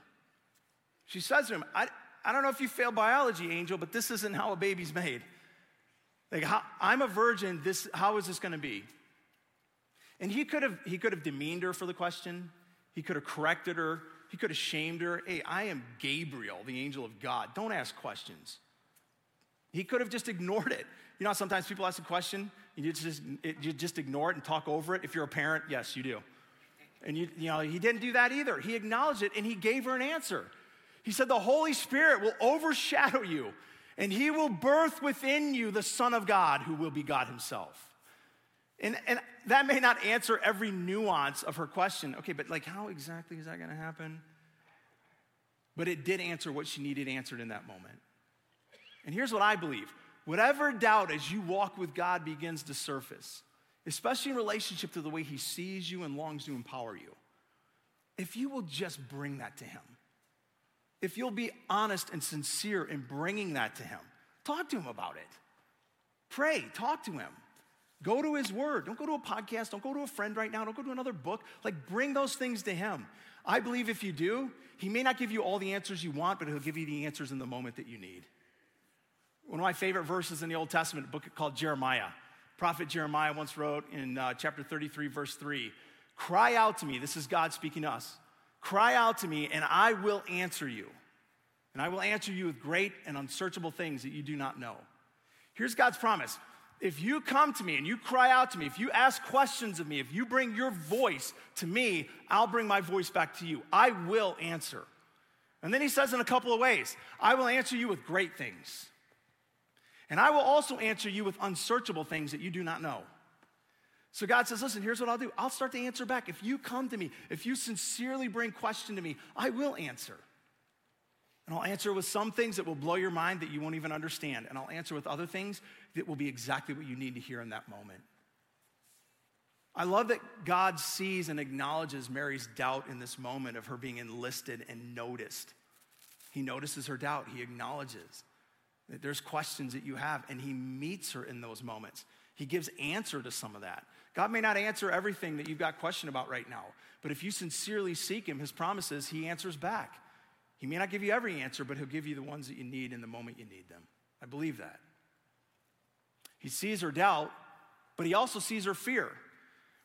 Speaker 8: She says to him, I, I don't know if you failed biology, angel, but this isn't how a baby's made. Like, how, I'm a virgin, this, how is this gonna be? And he could have he could have demeaned her for the question. He could have corrected her. He could have shamed her. Hey, I am Gabriel, the angel of God. Don't ask questions. He could have just ignored it. You know, sometimes people ask a question, and you just, you just ignore it and talk over it. If you're a parent, yes, you do. And you, you know, he didn't do that either. He acknowledged it and he gave her an answer. He said, The Holy Spirit will overshadow you, and he will birth within you the Son of God, who will be God himself. And, and that may not answer every nuance of her question. Okay, but like, how exactly is that going to happen? But it did answer what she needed answered in that moment. And here's what I believe whatever doubt as you walk with God begins to surface, especially in relationship to the way He sees you and longs to empower you, if you will just bring that to Him, if you'll be honest and sincere in bringing that to Him, talk to Him about it. Pray, talk to Him. Go to His Word. Don't go to a podcast. Don't go to a friend right now. Don't go to another book. Like, bring those things to Him. I believe if you do, He may not give you all the answers you want, but He'll give you the answers in the moment that you need. One of my favorite verses in the Old Testament, a book called Jeremiah. Prophet Jeremiah once wrote in uh, chapter 33, verse 3 Cry out to me. This is God speaking to us. Cry out to me, and I will answer you. And I will answer you with great and unsearchable things that you do not know. Here's God's promise. If you come to me and you cry out to me, if you ask questions of me, if you bring your voice to me, I'll bring my voice back to you. I will answer. And then he says in a couple of ways I will answer you with great things. And I will also answer you with unsearchable things that you do not know. So God says, listen, here's what I'll do. I'll start to answer back. If you come to me, if you sincerely bring question to me, I will answer. And I'll answer with some things that will blow your mind that you won't even understand. And I'll answer with other things that will be exactly what you need to hear in that moment. I love that God sees and acknowledges Mary's doubt in this moment of her being enlisted and noticed. He notices her doubt, he acknowledges. There's questions that you have, and He meets her in those moments. He gives answer to some of that. God may not answer everything that you've got question about right now, but if you sincerely seek Him, His promises, He answers back. He may not give you every answer, but He'll give you the ones that you need in the moment you need them. I believe that. He sees her doubt, but He also sees her fear.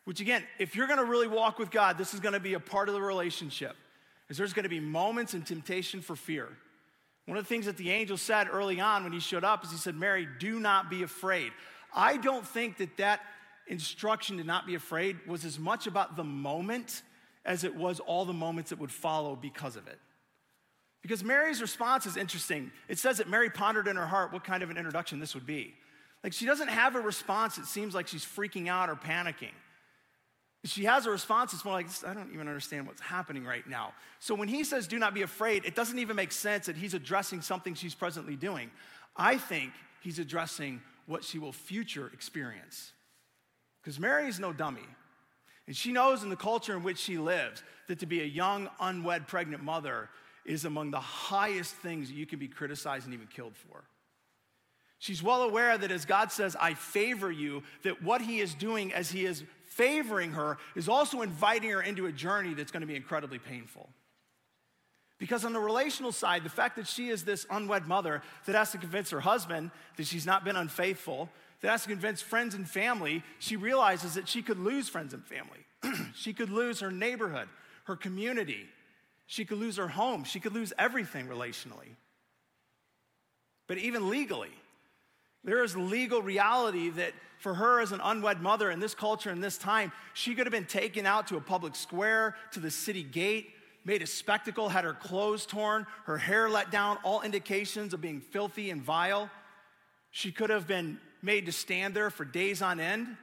Speaker 8: Which again, if you're gonna really walk with God, this is gonna be a part of the relationship. Is there's gonna be moments and temptation for fear. One of the things that the angel said early on when he showed up is he said, Mary, do not be afraid. I don't think that that instruction to not be afraid was as much about the moment as it was all the moments that would follow because of it. Because Mary's response is interesting. It says that Mary pondered in her heart what kind of an introduction this would be. Like she doesn't have a response, it seems like she's freaking out or panicking she has a response, it's more like, I don't even understand what's happening right now. So when he says, do not be afraid, it doesn't even make sense that he's addressing something she's presently doing. I think he's addressing what she will future experience. Because Mary is no dummy. And she knows in the culture in which she lives that to be a young, unwed, pregnant mother is among the highest things you can be criticized and even killed for. She's well aware that as God says, I favor you, that what he is doing as he is favoring her is also inviting her into a journey that's going to be incredibly painful. Because on the relational side, the fact that she is this unwed mother that has to convince her husband that she's not been unfaithful, that has to convince friends and family, she realizes that she could lose friends and family. she could lose her neighborhood, her community. She could lose her home. She could lose everything relationally. But even legally, there is legal reality that for her as an unwed mother in this culture in this time, she could have been taken out to a public square, to the city gate, made a spectacle, had her clothes torn, her hair let down, all indications of being filthy and vile. She could have been made to stand there for days on end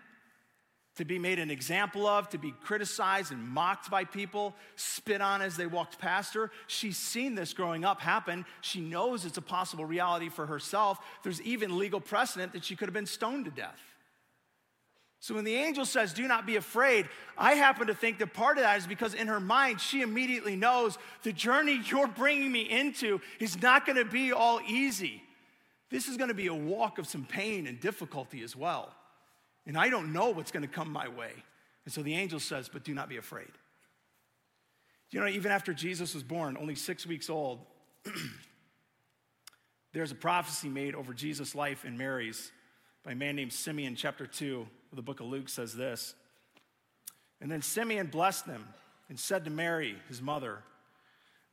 Speaker 8: to be made an example of, to be criticized and mocked by people, spit on as they walked past her. She's seen this growing up happen. She knows it's a possible reality for herself. There's even legal precedent that she could have been stoned to death. So when the angel says, Do not be afraid, I happen to think that part of that is because in her mind, she immediately knows the journey you're bringing me into is not going to be all easy. This is going to be a walk of some pain and difficulty as well and I don't know what's going to come my way. And so the angel says, But do not be afraid. You know, even after Jesus was born, only six weeks old, there's a prophecy made over Jesus' life and Mary's by a man named Simeon, chapter 2 of the book of Luke says this. And then Simeon blessed them and said to Mary, his mother,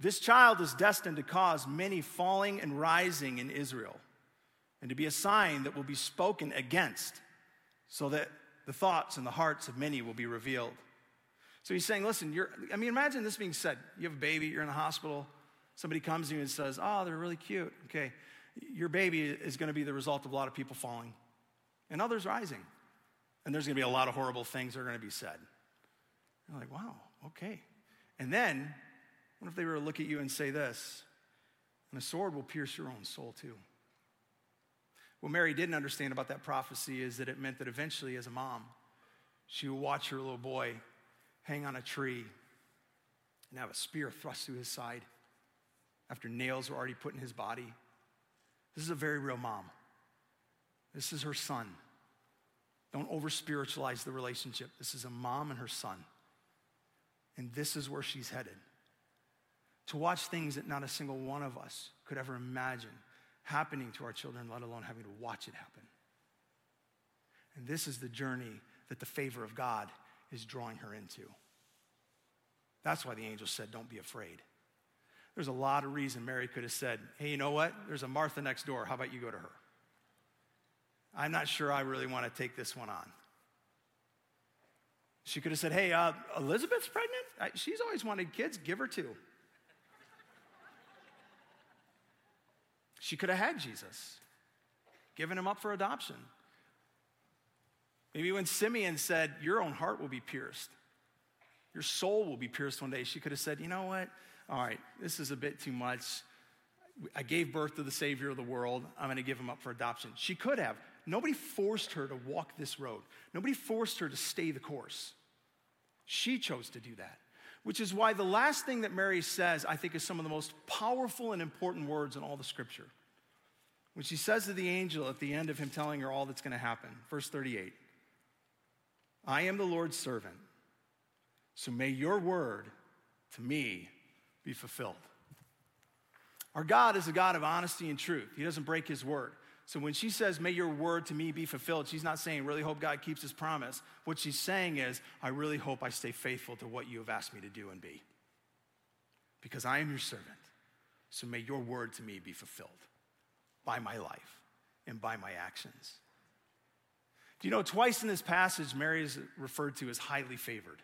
Speaker 8: This child is destined to cause many falling and rising in Israel, and to be a sign that will be spoken against so that the thoughts and the hearts of many will be revealed. So he's saying, listen, you're, I mean, imagine this being said. You have a baby, you're in the hospital, somebody comes to you and says, oh, they're really cute. Okay, your baby is going to be the result of a lot of people falling and others rising. And there's going to be a lot of horrible things that are going to be said. You're like, wow, okay. And then, what if they were to look at you and say this? And a sword will pierce your own soul too. What Mary didn't understand about that prophecy is that it meant that eventually, as a mom, she would watch her little boy hang on a tree and have a spear thrust through his side after nails were already put in his body. This is a very real mom. This is her son. Don't over spiritualize the relationship. This is a mom and her son. And this is where she's headed. To watch things that not a single one of us could ever imagine happening to our children, let alone having to watch it happen. And this is the journey that the favor of God is drawing her into. That's why the angel said, Don't be afraid. There's a lot of reason Mary could have said, Hey, you know what? There's a Martha next door. How about you go to her? I'm not sure I really want to take this one on. She could have said, Hey, uh, Elizabeth's pregnant? She's always wanted kids. Give her two. She could have had Jesus, given him up for adoption. Maybe when Simeon said, Your own heart will be pierced, your soul will be pierced one day, she could have said, You know what? All right, this is a bit too much. I gave birth to the Savior of the world. I'm going to give him up for adoption. She could have. Nobody forced her to walk this road, nobody forced her to stay the course. She chose to do that which is why the last thing that Mary says, I think, is some of the most powerful and important words in all the scripture. When she says to the angel at the end of him telling her all that's going to happen, verse 38 I am the Lord's servant, so may your word to me be fulfilled. Our God is a God of honesty and truth, He doesn't break His word. So when she says, May your word to me be fulfilled, she's not saying, Really hope God keeps his promise. What she's saying is, I really hope I stay faithful to what you have asked me to do and be. Because I am your servant. So may your word to me be fulfilled by my life and by my actions. Do you know, twice in this passage, Mary is referred to as highly favored.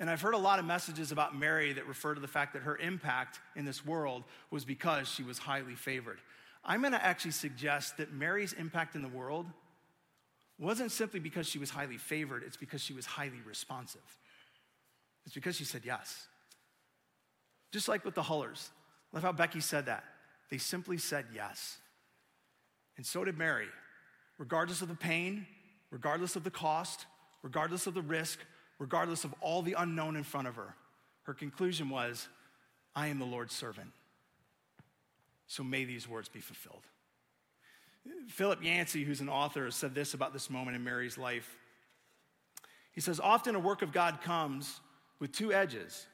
Speaker 8: And I've heard a lot of messages about Mary that refer to the fact that her impact in this world was because she was highly favored. I'm going to actually suggest that Mary's impact in the world wasn't simply because she was highly favored, it's because she was highly responsive. It's because she said yes. Just like with the Hullers. Love how Becky said that. They simply said yes. And so did Mary. Regardless of the pain, regardless of the cost, regardless of the risk, regardless of all the unknown in front of her, her conclusion was, I am the Lord's servant. So may these words be fulfilled. Philip Yancey, who's an author, said this about this moment in Mary's life. He says, Often a work of God comes with two edges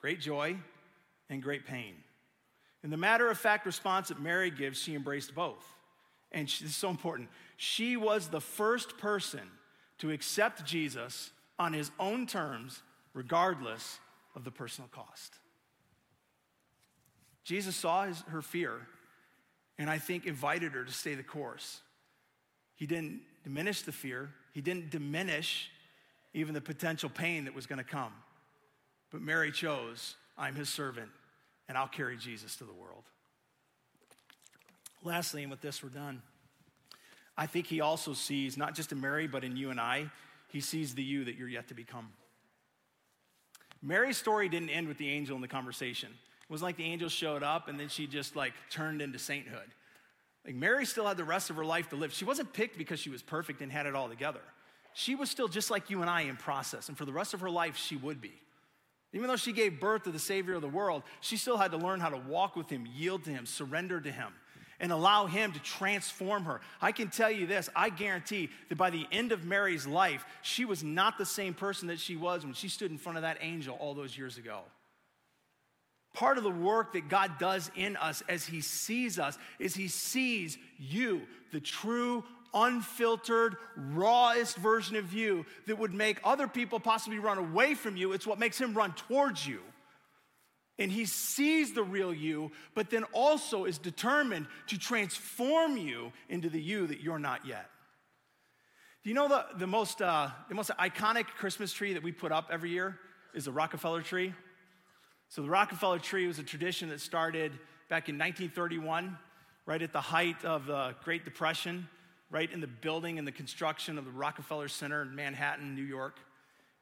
Speaker 8: great joy and great pain. In the matter of fact response that Mary gives, she embraced both. And she, this is so important. She was the first person to accept Jesus on his own terms, regardless of the personal cost. Jesus saw his, her fear and I think invited her to stay the course. He didn't diminish the fear, he didn't diminish even the potential pain that was going to come. But Mary chose, I'm his servant, and I'll carry Jesus to the world. Lastly, and with this we're done, I think he also sees, not just in Mary, but in you and I, he sees the you that you're yet to become. Mary's story didn't end with the angel in the conversation. Wasn't like the angel showed up and then she just like turned into sainthood. Like Mary still had the rest of her life to live. She wasn't picked because she was perfect and had it all together. She was still just like you and I in process, and for the rest of her life, she would be. Even though she gave birth to the Savior of the world, she still had to learn how to walk with Him, yield to Him, surrender to Him, and allow Him to transform her. I can tell you this I guarantee that by the end of Mary's life, she was not the same person that she was when she stood in front of that angel all those years ago. Part of the work that God does in us as He sees us is He sees you, the true, unfiltered, rawest version of you that would make other people possibly run away from you. It's what makes Him run towards you. And He sees the real you, but then also is determined to transform you into the you that you're not yet. Do you know the, the, most, uh, the most iconic Christmas tree that we put up every year is the Rockefeller tree? So, the Rockefeller tree was a tradition that started back in 1931, right at the height of the Great Depression, right in the building and the construction of the Rockefeller Center in Manhattan, New York.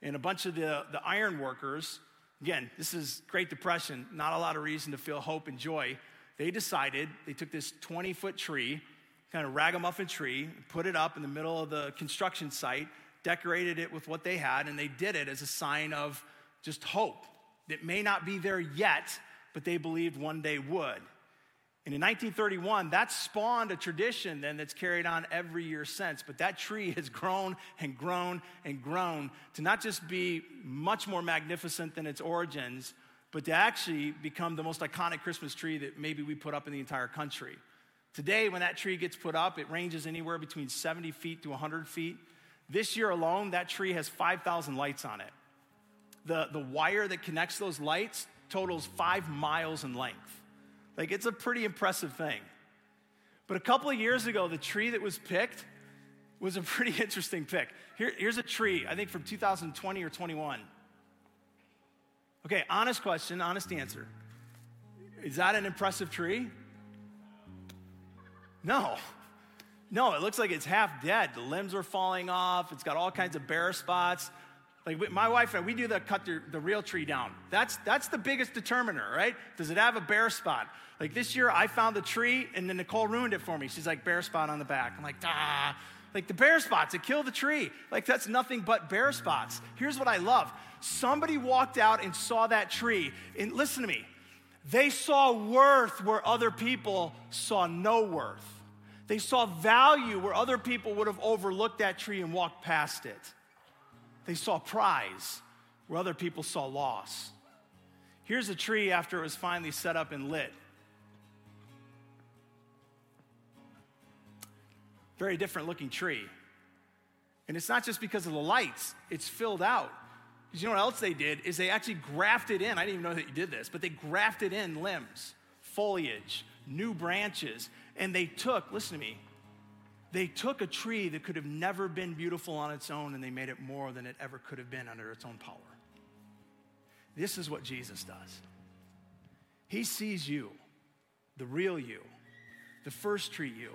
Speaker 8: And a bunch of the, the iron workers, again, this is Great Depression, not a lot of reason to feel hope and joy. They decided, they took this 20 foot tree, kind of ragamuffin tree, put it up in the middle of the construction site, decorated it with what they had, and they did it as a sign of just hope that may not be there yet, but they believed one day would. And in 1931, that spawned a tradition then that's carried on every year since. But that tree has grown and grown and grown to not just be much more magnificent than its origins, but to actually become the most iconic Christmas tree that maybe we put up in the entire country. Today, when that tree gets put up, it ranges anywhere between 70 feet to 100 feet. This year alone, that tree has 5,000 lights on it the, the wire that connects those lights totals five miles in length. Like, it's a pretty impressive thing. But a couple of years ago, the tree that was picked was a pretty interesting pick. Here, here's a tree, I think from 2020 or 21. Okay, honest question, honest answer. Is that an impressive tree? No. No, it looks like it's half dead. The limbs are falling off. It's got all kinds of bare spots. Like my wife and I, we do the cut the, the real tree down. That's, that's the biggest determiner, right? Does it have a bare spot? Like this year, I found the tree and then Nicole ruined it for me. She's like, bare spot on the back. I'm like, ah. Like the bare spots, it killed the tree. Like that's nothing but bare spots. Here's what I love somebody walked out and saw that tree. And listen to me, they saw worth where other people saw no worth. They saw value where other people would have overlooked that tree and walked past it. They saw prize where other people saw loss. Here's a tree after it was finally set up and lit. Very different looking tree. And it's not just because of the lights, it's filled out. Because you know what else they did is they actually grafted in, I didn't even know that you did this, but they grafted in limbs, foliage, new branches, and they took, listen to me, they took a tree that could have never been beautiful on its own and they made it more than it ever could have been under its own power. This is what Jesus does. He sees you, the real you, the first tree you.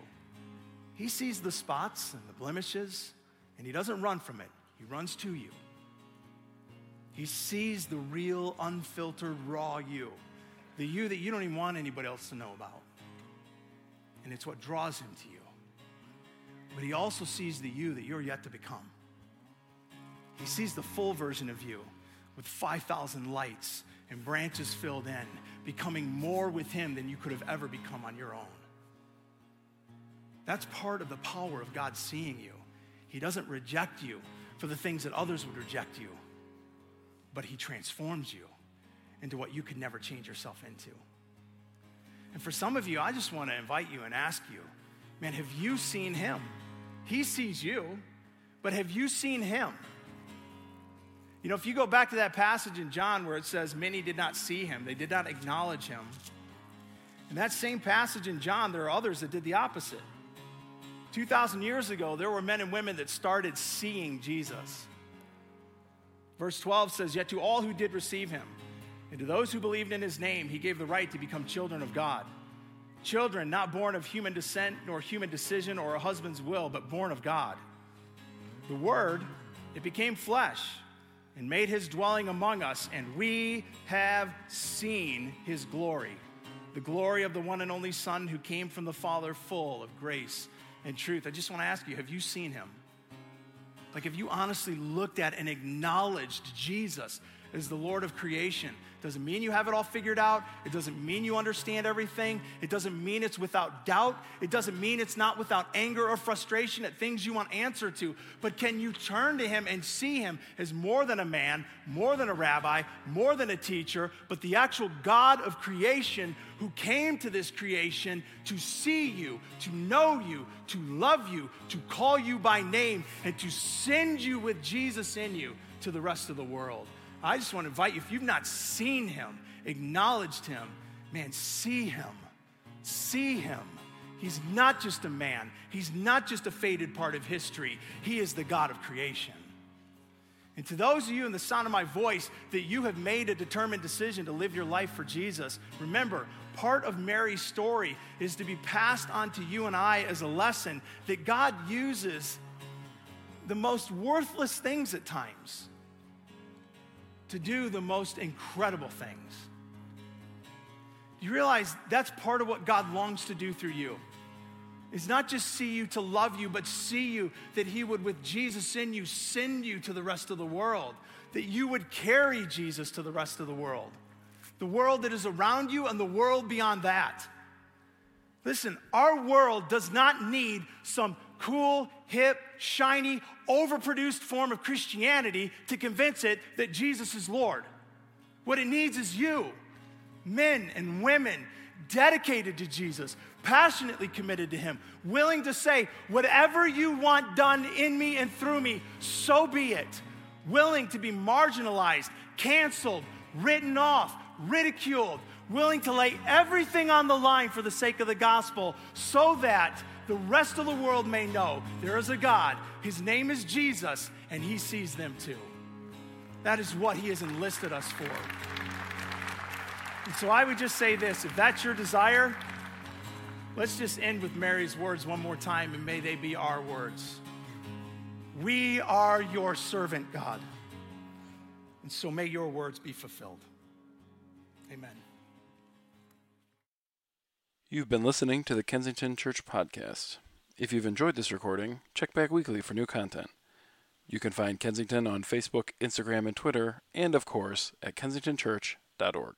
Speaker 8: He sees the spots and the blemishes, and he doesn't run from it, he runs to you. He sees the real, unfiltered, raw you, the you that you don't even want anybody else to know about. And it's what draws him to you but he also sees the you that you're yet to become. He sees the full version of you with 5,000 lights and branches filled in, becoming more with Him than you could have ever become on your own. That's part of the power of God seeing you. He doesn't reject you for the things that others would reject you, but He transforms you into what you could never change yourself into. And for some of you, I just want to invite you and ask you, man, have you seen Him? He sees you, but have you seen Him? You know, if you go back to that passage in John where it says, Many did not see him, they did not acknowledge him. In that same passage in John, there are others that did the opposite. 2,000 years ago, there were men and women that started seeing Jesus. Verse 12 says, Yet to all who did receive him, and to those who believed in his name, he gave the right to become children of God. Children not born of human descent, nor human decision, or a husband's will, but born of God. The Word, it became flesh and made his dwelling among us, and we have seen his glory the glory of the one and only Son who came from the Father, full of grace and truth. I just want to ask you have you seen him? Like, have you honestly looked at and acknowledged Jesus as the Lord of creation? Doesn't mean you have it all figured out. It doesn't mean you understand everything. It doesn't mean it's without doubt. It doesn't mean it's not without anger or frustration at things you want answer to. But can you turn to Him and see Him as more than a man, more than a rabbi, more than a teacher, but the actual God of creation who came to this creation to see you, to know you, to love you, to call you by name, and to send you with Jesus in you to the rest of the world? I just want to invite you, if you've not seen him, acknowledged him, man, see him. See him. He's not just a man, he's not just a faded part of history, he is the God of creation. And to those of you in the sound of my voice that you have made a determined decision to live your life for Jesus, remember, part of Mary's story is to be passed on to you and I as a lesson that God uses the most worthless things at times to do the most incredible things. You realize that's part of what God longs to do through you. Is not just see you to love you, but see you that He would, with Jesus in you, send you to the rest of the world, that you would carry Jesus to the rest of the world, the world that is around you and the world beyond that. Listen, our world does not need some cool, hip, shiny, overproduced form of Christianity to convince it that Jesus is Lord. What it needs is you, men and women dedicated to Jesus, passionately committed to Him, willing to say, whatever you want done in me and through me, so be it. Willing to be marginalized, canceled, written off, ridiculed, willing to lay everything on the line for the sake of the gospel so that the rest of the world may know there is a God. His name is Jesus, and He sees them too. That is what He has enlisted us for. And so I would just say this if that's your desire, let's just end with Mary's words one more time, and may they be our words. We are your servant, God. And so may your words be fulfilled. Amen.
Speaker 1: You've been listening to the Kensington Church Podcast. If you've enjoyed this recording, check back weekly for new content. You can find Kensington on Facebook, Instagram, and Twitter, and of course at kensingtonchurch.org.